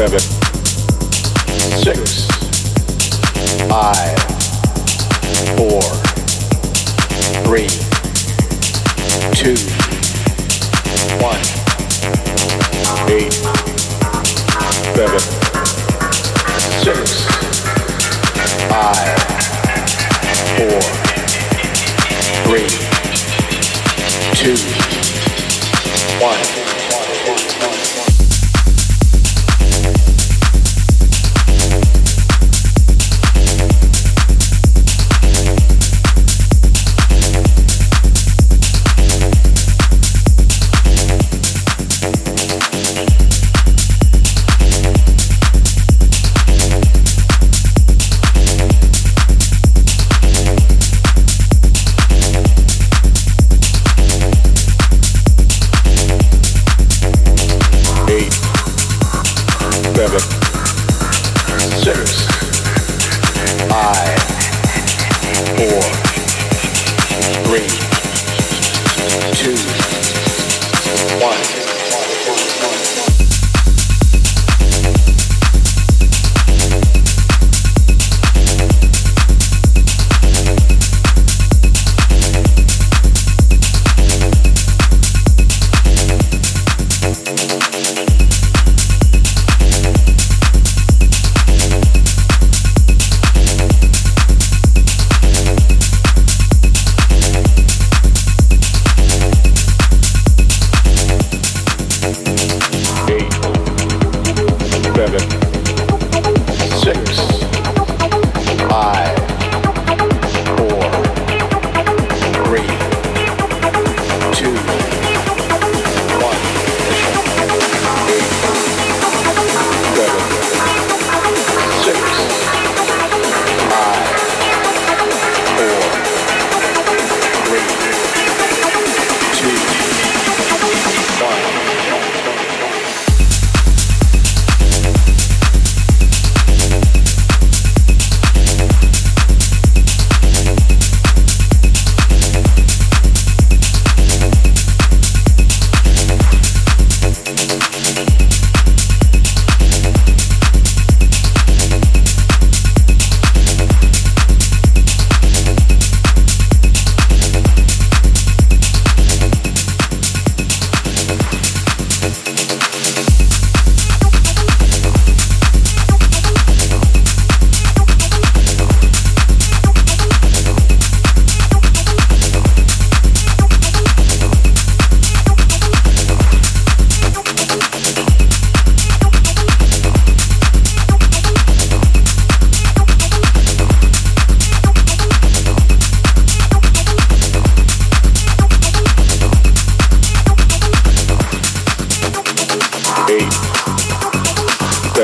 seven, six, five, four, three, two, one, eight, seven, six, five, four, three, two, one.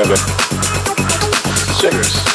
sugar. Sugars.